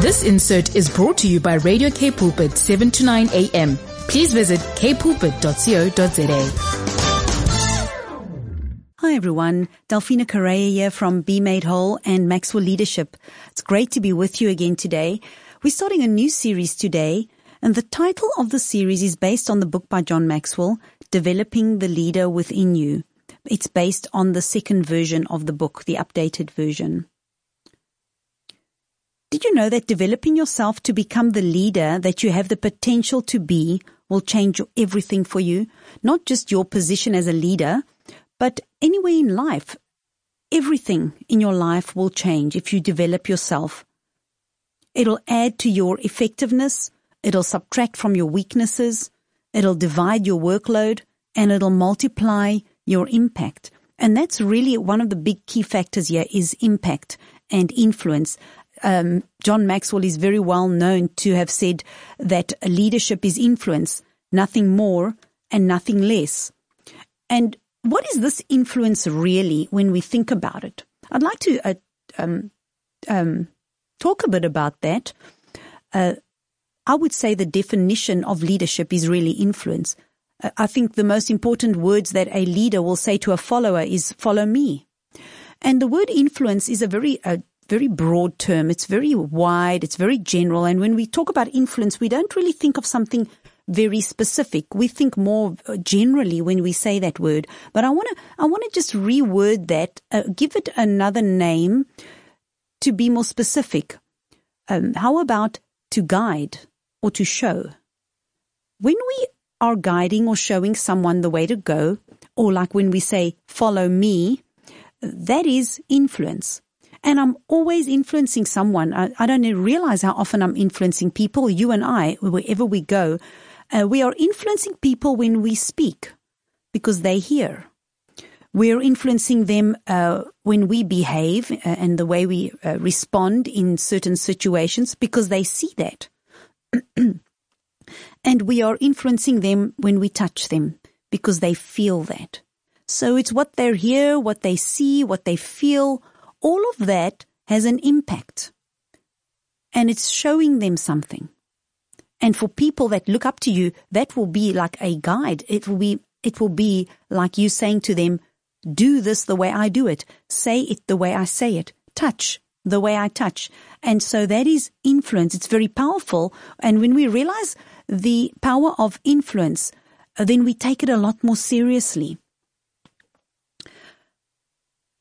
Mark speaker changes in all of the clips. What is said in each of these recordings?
Speaker 1: This insert is brought to you by Radio K Pulpit 7 to 9 a.m. Please visit kpulpit.co.za.
Speaker 2: Hi everyone, Delphina Correa here from Be Made Whole and Maxwell Leadership. It's great to be with you again today. We're starting a new series today and the title of the series is based on the book by John Maxwell, Developing the Leader Within You. It's based on the second version of the book, the updated version. Did you know that developing yourself to become the leader that you have the potential to be will change everything for you? Not just your position as a leader, but anywhere in life. Everything in your life will change if you develop yourself. It'll add to your effectiveness. It'll subtract from your weaknesses. It'll divide your workload and it'll multiply your impact. And that's really one of the big key factors here is impact and influence um, John Maxwell is very well known to have said that leadership is influence, nothing more and nothing less. And what is this influence really when we think about it? I'd like to uh, um, um, talk a bit about that. Uh, I would say the definition of leadership is really influence. Uh, I think the most important words that a leader will say to a follower is follow me. And the word influence is a very uh, very broad term. It's very wide. It's very general. And when we talk about influence, we don't really think of something very specific. We think more uh, generally when we say that word. But I want to, I want to just reword that, uh, give it another name to be more specific. Um, how about to guide or to show? When we are guiding or showing someone the way to go, or like when we say, follow me, that is influence. And I'm always influencing someone. I, I, don't realize how often I'm influencing people, you and I, wherever we go. Uh, we are influencing people when we speak because they hear. We're influencing them uh, when we behave uh, and the way we uh, respond in certain situations because they see that. and we are influencing them when we touch them because they feel that. So it's what they hear, what they see, what they feel, all of that has an impact and it's showing them something. And for people that look up to you, that will be like a guide. It will be, it will be like you saying to them, do this the way I do it. Say it the way I say it. Touch the way I touch. And so that is influence. It's very powerful. And when we realize the power of influence, uh, then we take it a lot more seriously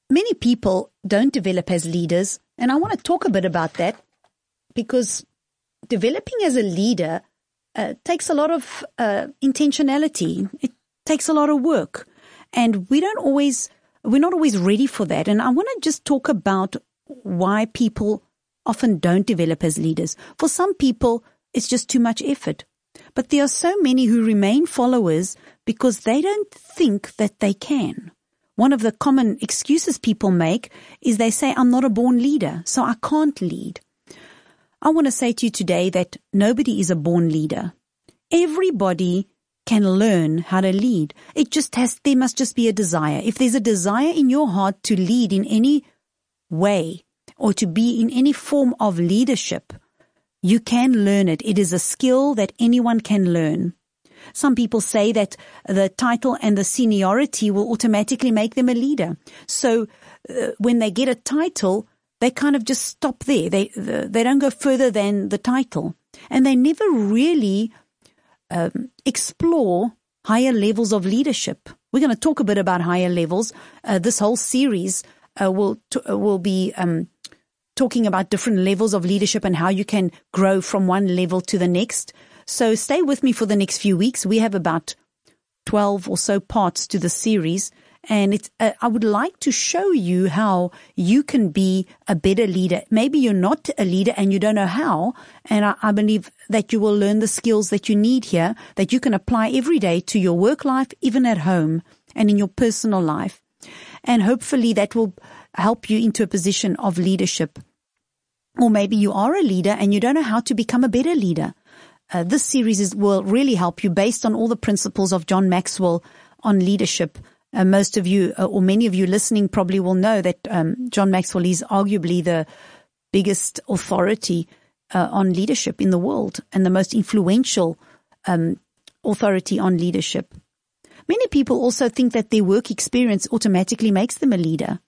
Speaker 2: many people don't develop as leaders, and I want to talk a bit about that because developing as a leader uh, takes a lot of uh, intentionality. It takes a lot of work, and we don't always we're not always ready for that. And I want to just talk about why people often don't develop as leaders. For some people, it's just too much effort. But there are so many who remain followers because they don't think that they can. One of the common excuses people make is they say, I'm not a born leader, so I can't lead. I want to say to you today that nobody is a born leader. Everybody can learn how to lead. It just has, there must just be a desire. If there's a desire in your heart to lead in any way or to be in any form of leadership, you can learn it. It is a skill that anyone can learn. Some people say that the title and the seniority will automatically make them a leader. So uh, when they get a title, they kind of just stop there. They they don't go further than the title, and they never really um, explore higher levels of leadership. We're going to talk a bit about higher levels. Uh, this whole series uh, will t- uh, will be um, talking about different levels of leadership and how you can grow from one level to the next. So stay with me for the next few weeks. We have about 12 or so parts to the series. And it's, uh, I would like to show you how you can be a better leader. Maybe you're not a leader and you don't know how. And I, I believe that you will learn the skills that you need here that you can apply every day to your work life, even at home and in your personal life. And hopefully that will help you into a position of leadership. Or maybe you are a leader and you don't know how to become a better leader. Uh, this series is, will really help you based on all the principles of John Maxwell on leadership. Uh, most of you, uh, or many of you listening, probably will know that um, John Maxwell is arguably the biggest authority uh, on leadership in the world and the most influential um, authority on leadership. Many people also think that their work experience automatically makes them a leader.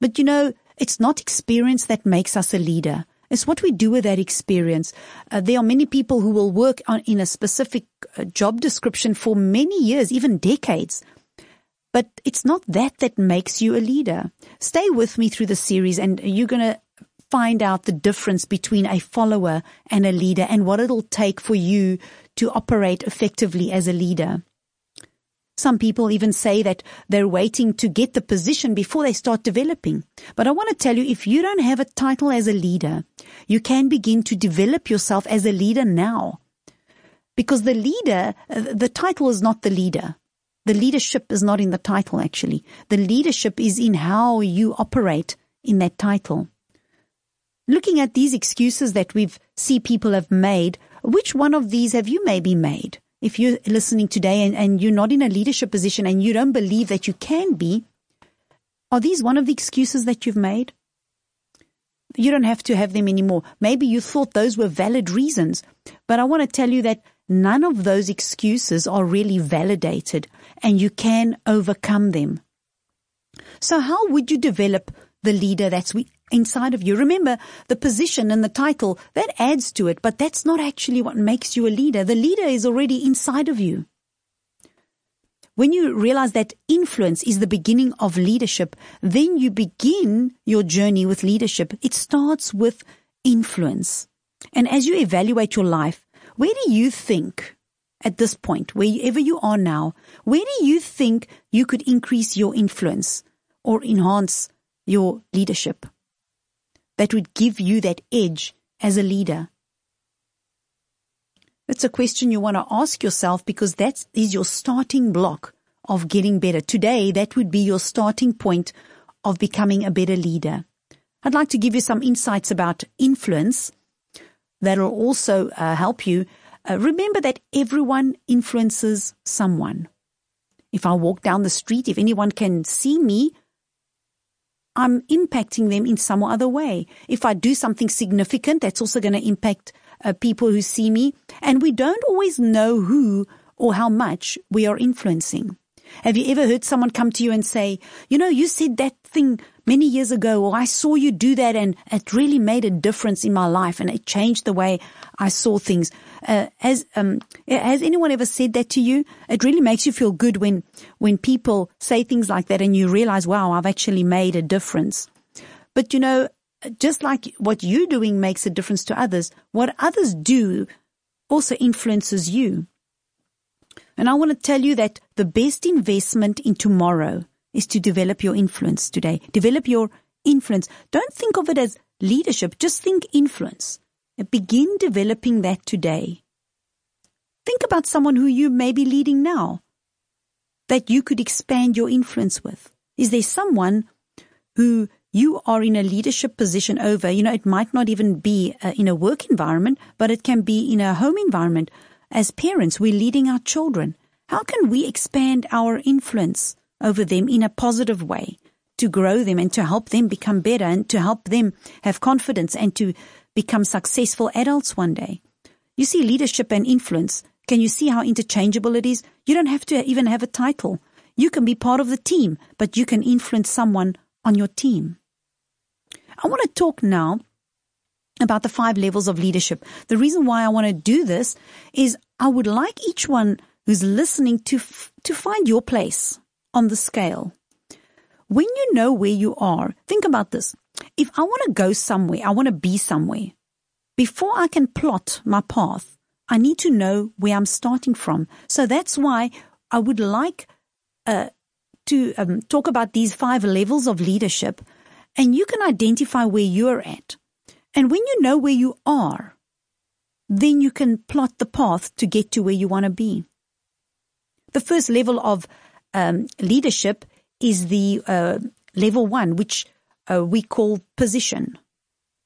Speaker 2: But you know, it's not experience that makes us a leader. It's what we do with that experience. Uh, there are many people who will work on, in a specific uh, job description for many years, even decades. But it's not that that makes you a leader. Stay with me through the series and you're going to find out the difference between a follower and a leader and what it'll take for you to operate effectively as a leader. Some people even say that they're waiting to get the position before they start developing. But I want to tell you, if you don't have a title as a leader, you can begin to develop yourself as a leader now. Because the leader, uh, the title is not the leader. The leadership is not in the title, actually. The leadership is in how you operate in that title. Looking at these excuses that we've see people have made, which one of these have you maybe made? If you're listening today and, and you're not in a leadership position and you don't believe that you can be, are these one of the excuses that you've made? You don't have to have them anymore. Maybe you thought those were valid reasons, but I want to tell you that none of those excuses are really validated and you can overcome them. So how would you develop the leader that's inside of you. Remember, the position and the title, that adds to it, but that's not actually what makes you a leader. The leader is already inside of you. When you realize that influence is the beginning of leadership, then you begin your journey with leadership. It starts with influence. And as you evaluate your life, where do you think at this point, wherever you are now, where do you think you could increase your influence or enhance your leadership? That would give you that edge as a leader? It's a question you want to ask yourself because that is your starting block of getting better. Today, that would be your starting point of becoming a better leader. I'd like to give you some insights about influence that will also uh, help you. Uh, remember that everyone influences someone. If I walk down the street, if anyone can see me, I'm impacting them in some other way. If I do something significant, that's also going to impact uh, people who see me. And we don't always know who or how much we are influencing. Have you ever heard someone come to you and say, you know, you said that thing many years ago, or I saw you do that and it really made a difference in my life and it changed the way I saw things. Uh, has, um, has anyone ever said that to you? It really makes you feel good when, when people say things like that and you realize, wow, I've actually made a difference. But you know, just like what you're doing makes a difference to others, what others do also influences you. And I want to tell you that the best investment in tomorrow is to develop your influence today. Develop your influence. Don't think of it as leadership. Just think influence. Begin developing that today. Think about someone who you may be leading now that you could expand your influence with. Is there someone who you are in a leadership position over? You know, it might not even be uh, in a work environment, but it can be in a home environment. As parents, we're leading our children. How can we expand our influence over them in a positive way to grow them and to help them become better and to help them have confidence and to become successful adults one day? You see leadership and influence. Can you see how interchangeable it is? You don't have to even have a title. You can be part of the team, but you can influence someone on your team. I want to talk now about the five levels of leadership. The reason why I want to do this is I would like each one who's listening to, f- to find your place on the scale. When you know where you are, think about this. If I want to go somewhere, I want to be somewhere. Before I can plot my path, I need to know where I'm starting from. So that's why I would like uh, to um, talk about these five levels of leadership, and you can identify where you're at. And when you know where you are, then you can plot the path to get to where you want to be. The first level of um, leadership is the uh, level one, which uh, we call position,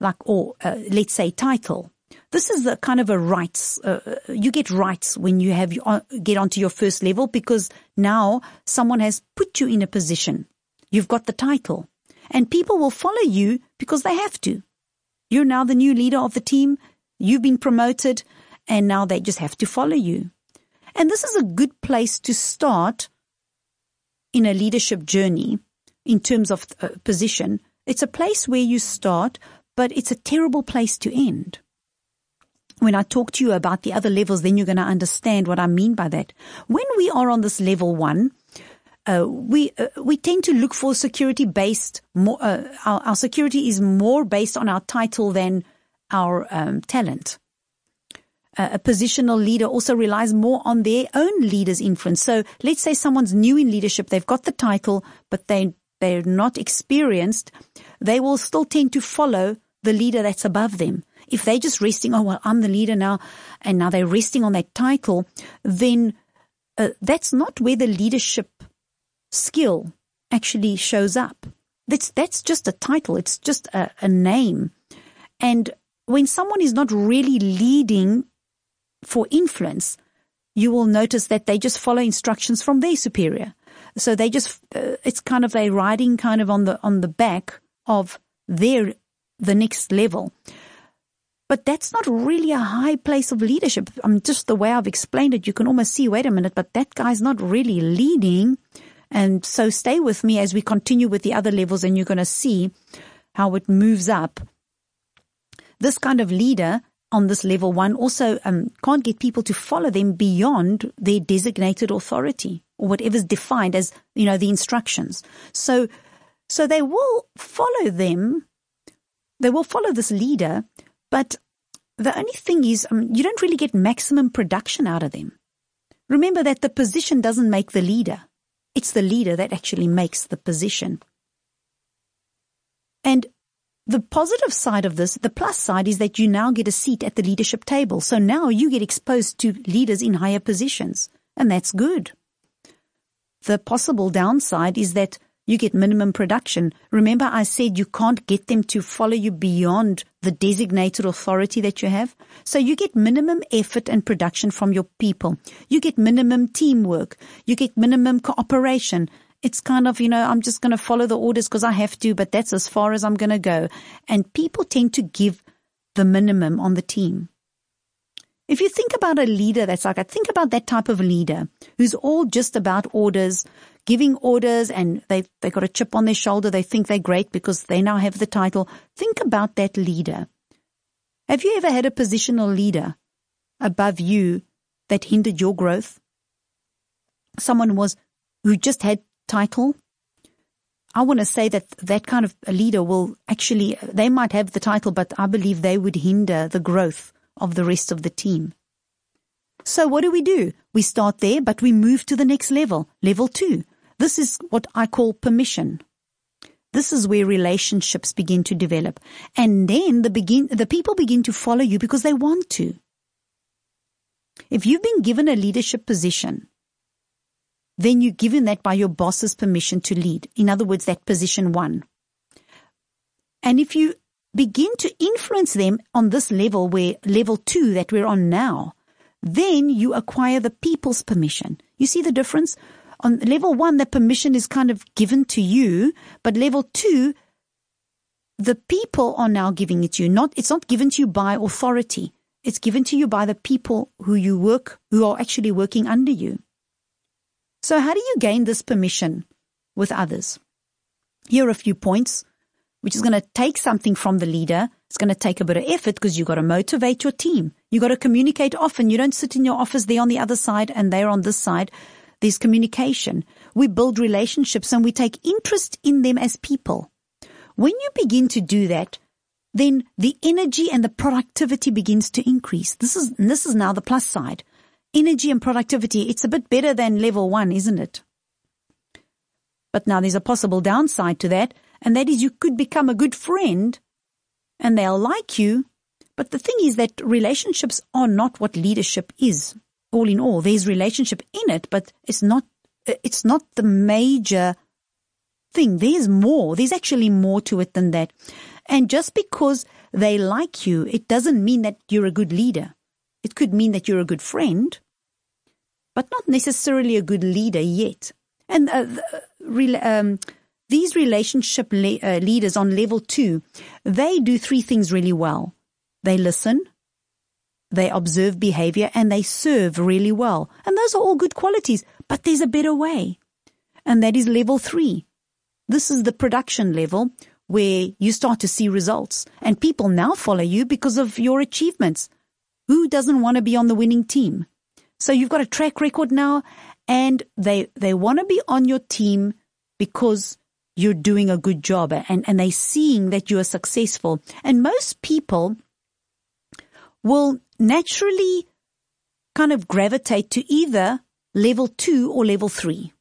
Speaker 2: like or uh, let's say title. This is the kind of a rights. Uh, you get rights when you have uh, get onto your first level because now someone has put you in a position. You've got the title, and people will follow you because they have to. You're now the new leader of the team. You've been promoted, and now they just have to follow you. And this is a good place to start in a leadership journey in terms of uh, position. It's a place where you start, but it's a terrible place to end. When I talk to you about the other levels, then you're going to understand what I mean by that. When we are on this level one, uh, we uh, we tend to look for security based. More, uh, our, our, security is more based on our title than our um, talent a positional leader also relies more on their own leader's influence. So let's say someone's new in leadership, they've got the title, but they, they're not experienced. They will still tend to follow the leader that's above them. If they're just resting, oh, well, I'm the leader now, and now they're resting on that title, then uh, that's not where the leadership skill actually shows up. That's, that's just a title. It's just a, a name. And when someone is not really leading for influence, you will notice that they just follow instructions from their superior. So they just, uh, it's kind of a riding kind of on the, on the back of their, the next level. But that's not really a high place of leadership. I mean, just the way I've explained it, you can almost see, wait a minute, but that guy's not really leading. And so stay with me as we continue with the other levels and you're going to see how it moves up. This kind of leader on this level one also um, can't get people to follow them beyond their designated authority or whatever's defined as you know the instructions. So, so they will follow them. They will follow this leader, but the only thing is um, you don't really get maximum production out of them. Remember that the position doesn't make the leader; it's the leader that actually makes the position. And the positive side of this, the plus side is that you now get a seat at the leadership table. So now you get exposed to leaders in higher positions and that's good. The possible downside is that you get minimum production. Remember I said you can't get them to follow you beyond the designated authority that you have. So you get minimum effort and production from your people. You get minimum teamwork. You get minimum cooperation it's kind of, you know, I'm just going to follow the orders because I have to, but that's as far as I'm going to go. And people tend to give the minimum on the team. If you think about a leader that's like, I think about that type of leader who's all just about orders, giving orders and they, they got a chip on their shoulder. They think they're great because they now have the title. Think about that leader. Have you ever had a positional leader above you that hindered your growth? Someone was who just had title. I want to say that that kind of a leader will actually, they might have the title, but I believe they would hinder the growth of the rest of the team. So what do we do? We start there, but we move to the next level, level two. This is what I call permission. This is where relationships begin to develop. And then the begin, the people begin to follow you because they want to. If you've been given a leadership position, then you're given that by your boss's permission to lead. In other words, that position one. And if you begin to influence them on this level where level two that we're on now, then you acquire the people's permission. You see the difference? On level one, the permission is kind of given to you, but level two, the people are now giving it to you. Not, it's not given to you by authority. It's given to you by the people who you work, who are actually working under you. So how do you gain this permission with others? Here are a few points, which is going to take something from the leader. It's going to take a bit of effort because you've got to motivate your team. You've got to communicate often. You don't sit in your office there on the other side and they're on this side. There's communication. We build relationships and we take interest in them as people. When you begin to do that, then the energy and the productivity begins to increase. This is, this is now the plus side energy and productivity, it's a bit better than level one, isn't it? But now there's a possible downside to that, and that is you could become a good friend and they'll like you. But the thing is that relationships are not what leadership is. All in all, there's relationship in it, but it's not, it's not the major thing. There's more. There's actually more to it than that. And just because they like you, it doesn't mean that you're a good leader. It could mean that you're a good friend, but not necessarily a good leader yet. And uh, um, these relationship le- uh, leaders on level two, they do three things really well. They listen, they observe behavior, and they serve really well. And those are all good qualities, but there's a better way. And that is level three. This is the production level where you start to see results and people now follow you because of your achievements. Who doesn't want to be on the winning team? So you've got a track record now and they, they want to be on your team because you're doing a good job and, and they're seeing that you are successful. And most people will naturally kind of gravitate to either level two or level three.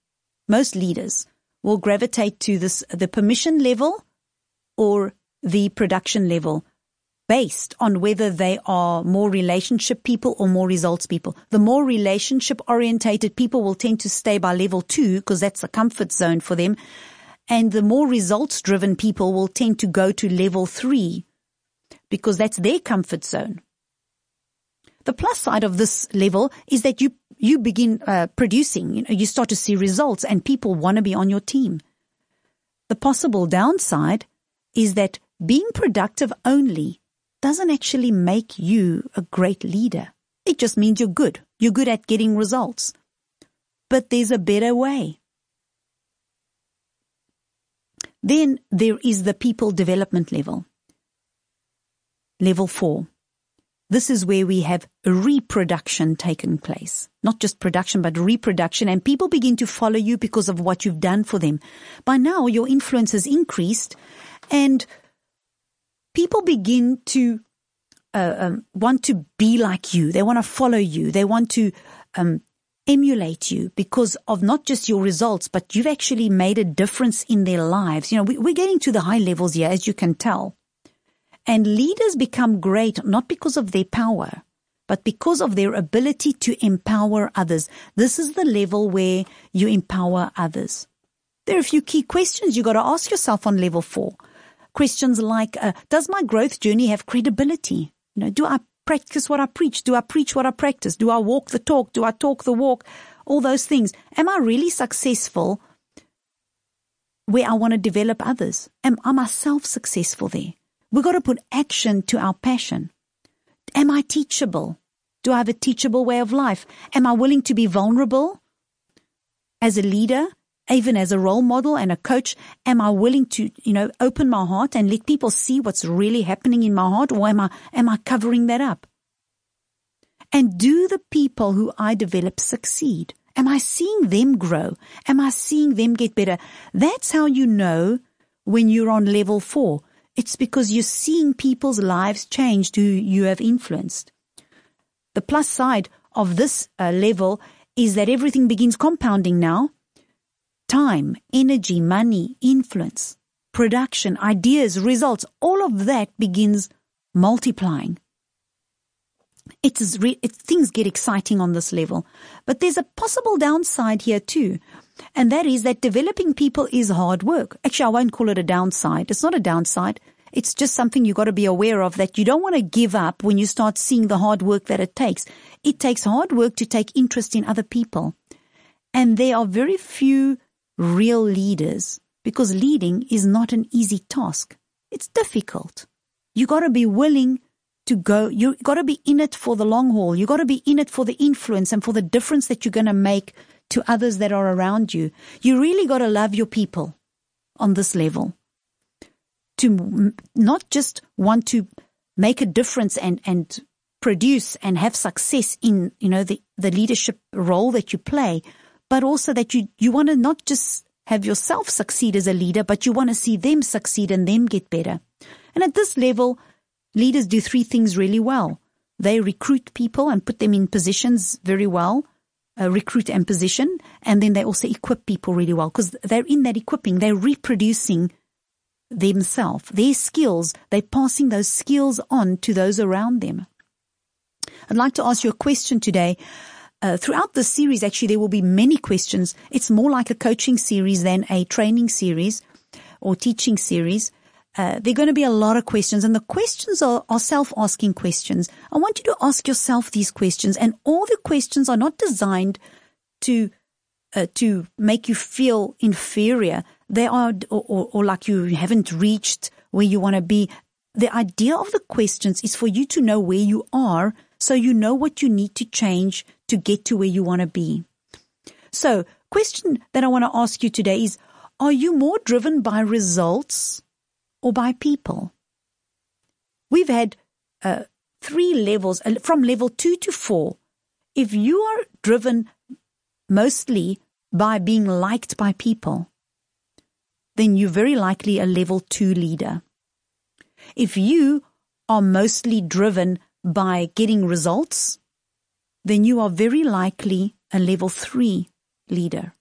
Speaker 2: Most leaders will gravitate to this, the permission level or the production level based on whether they are more relationship people or more results people. The more relationship orientated people will tend to stay by level two because that's a comfort zone for them. And the more results driven people will tend to go to level three because that's their comfort zone. The plus side of this level is that you, you begin uh, producing, you know, you start to see results and people want to be on your team. The possible downside is that being productive only doesn't actually make you a great leader. It just means you're good. You're good at getting results. But there's a better way. Then there is the people development level. Level four. This is where we have reproduction taken place. Not just production, but reproduction. And people begin to follow you because of what you've done for them. By now, your influence has increased and people begin to uh, um, want to be like you. They want to follow you. They want to um, emulate you because of not just your results, but you've actually made a difference in their lives. You know, we, we're getting to the high levels here, as you can tell. And leaders become great not because of their power, but because of their ability to empower others. This is the level where you empower others. There are a few key questions you got to ask yourself on level four. Questions like, uh, does my growth journey have credibility? You know, do I practice what I preach? Do I preach what I practice? Do I walk the talk? Do I talk the walk? All those things. Am I really successful where I want to develop others? Am I myself successful there? We've got to put action to our passion. Am I teachable? Do I have a teachable way of life? Am I willing to be vulnerable as a leader? even as a role model and a coach, am I willing to, you know, open my heart and let people see what's really happening in my heart or am I, am I covering that up? And do the people who I develop succeed? Am I seeing them grow? Am I seeing them get better? That's how you know when you're on level four. It's because you're seeing people's lives change who you have influenced. The plus side of this uh, level is that everything begins compounding now time, energy, money, influence, production, ideas, results, all of that begins multiplying. It, things get exciting on this level. But there's a possible downside here too. And that is that developing people is hard work. Actually, I won't call it a downside. It's not a downside. It's just something you've got to be aware of that you don't want to give up when you start seeing the hard work that it takes. It takes hard work to take interest in other people. And there are very few real leaders because leading is not an easy task. It's difficult. You gotta be willing to go, you gotta be in it for the long haul. You gotta be in it for the influence and for the difference that you're gonna make to others that are around you. You really gotta love your people on this level. To not just want to make a difference and, and produce and have success in, you know, the, the leadership role that you play, but also that you, you want to not just have yourself succeed as a leader, but you want to see them succeed and them get better. And at this level, leaders do three things really well. They recruit people and put them in positions very well, uh, recruit and position, and then they also equip people really well because they're in that equipping, they're reproducing themselves, their skills, they're passing those skills on to those around them. I'd like to ask you a question today. Uh, throughout this series, actually, there will be many questions. It's more like a coaching series than a training series or teaching series. Uh, there are going to be a lot of questions and the questions are, are self-asking questions. I want you to ask yourself these questions and all the questions are not designed to, uh, to make you feel inferior. They are, or, or, or like you haven't reached where you want to be. The idea of the questions is for you to know where you are so you know what you need to change to get to where you want to be. So question that I want to ask you today is, are you more driven by results or by people. We've had uh, three levels uh, from level two to four. If you are driven mostly by being liked by people, then you're very likely a level two leader. If you are mostly driven by getting results, then you are very likely a level three leader.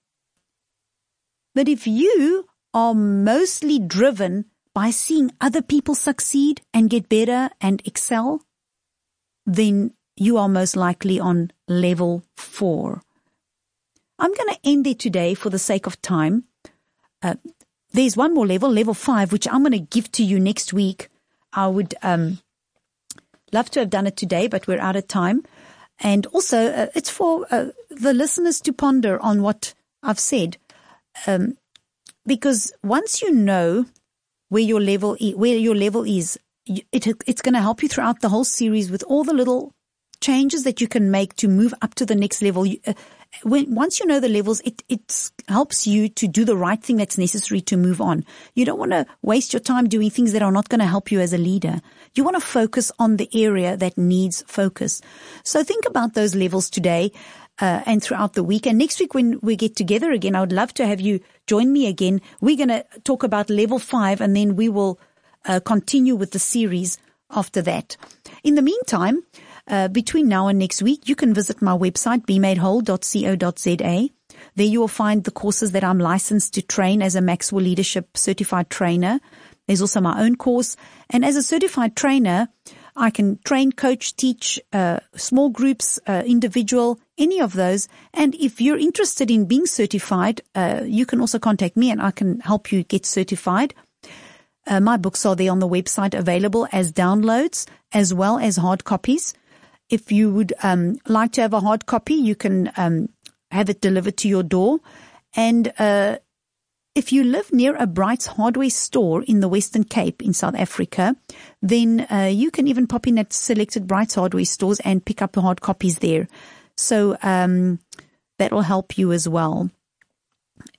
Speaker 2: But if you are mostly driven by seeing other people succeed and get better and excel, then you are most likely on level four. I'm going to end it today for the sake of time. Uh, there's one more level, level five, which I'm going to give to you next week. I would um, love to have done it today, but we're out of time. And also, uh, it's for uh, the listeners to ponder on what I've said. Um, because once you know where your level where your level is. It, it's going to help you throughout the whole series with all the little changes that you can make to move up to the next level. Uh, when, once you know the levels, it, it helps you to do the right thing that's necessary to move on. You don't want to waste your time doing things that are not going to help you as a leader. You want to focus on the area that needs focus. So think about those levels today uh, and throughout the week. And next week when we get together again, I would love to have you join me again. We're going to talk about level five and then we will uh, continue with the series after that. In the meantime, uh, between now and next week, you can visit my website, bemadewhole.co.za. There you will find the courses that I'm licensed to train as a Maxwell Leadership Certified Trainer. There's also my own course. And as a certified trainer, I can train, coach, teach uh, small groups, uh, individual, any of those. And if you're interested in being certified, uh, you can also contact me and I can help you get certified. Uh, my books are there on the website available as downloads as well as hard copies. If you would um, like to have a hard copy, you can um, have it delivered to your door. And uh, if you live near a Bright's hardware store in the Western Cape in South Africa, then uh, you can even pop in at selected Bright's hardware stores and pick up the hard copies there. So um, that will help you as well.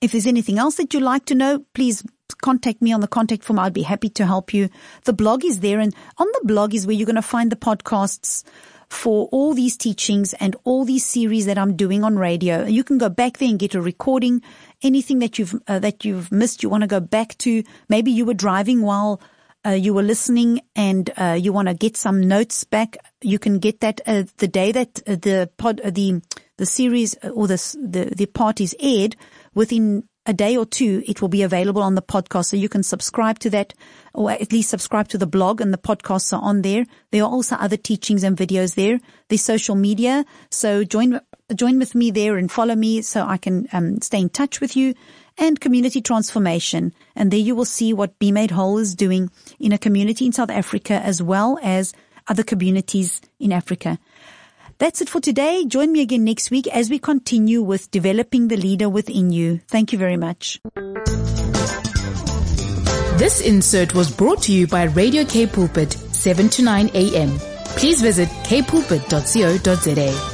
Speaker 2: If there's anything else that you'd like to know, please contact me on the contact form. I'd be happy to help you. The blog is there and on the blog is where you're going to find the podcasts for all these teachings and all these series that I'm doing on radio. You can go back there and get a recording. Anything that you've uh, that you've missed, you want to go back to. Maybe you were driving while uh, you were listening and uh, you want to get some notes back. You can get that uh, the day that uh, the pod uh, the the series or the the the part is aired within a day or two, it will be available on the podcast. So you can subscribe to that or at least subscribe to the blog and the podcasts are on there. There are also other teachings and videos there. There's social media. So join, join with me there and follow me so I can um, stay in touch with you and community transformation. And there you will see what Be Made Whole is doing in a community in South Africa as well as other communities in Africa. That's it for today. Join me again next week as we continue with developing the leader within you. Thank you very much.
Speaker 1: This insert was brought to you by Radio K Pulpit, 7 to 9 a.m. Please visit kpulpit.co.za.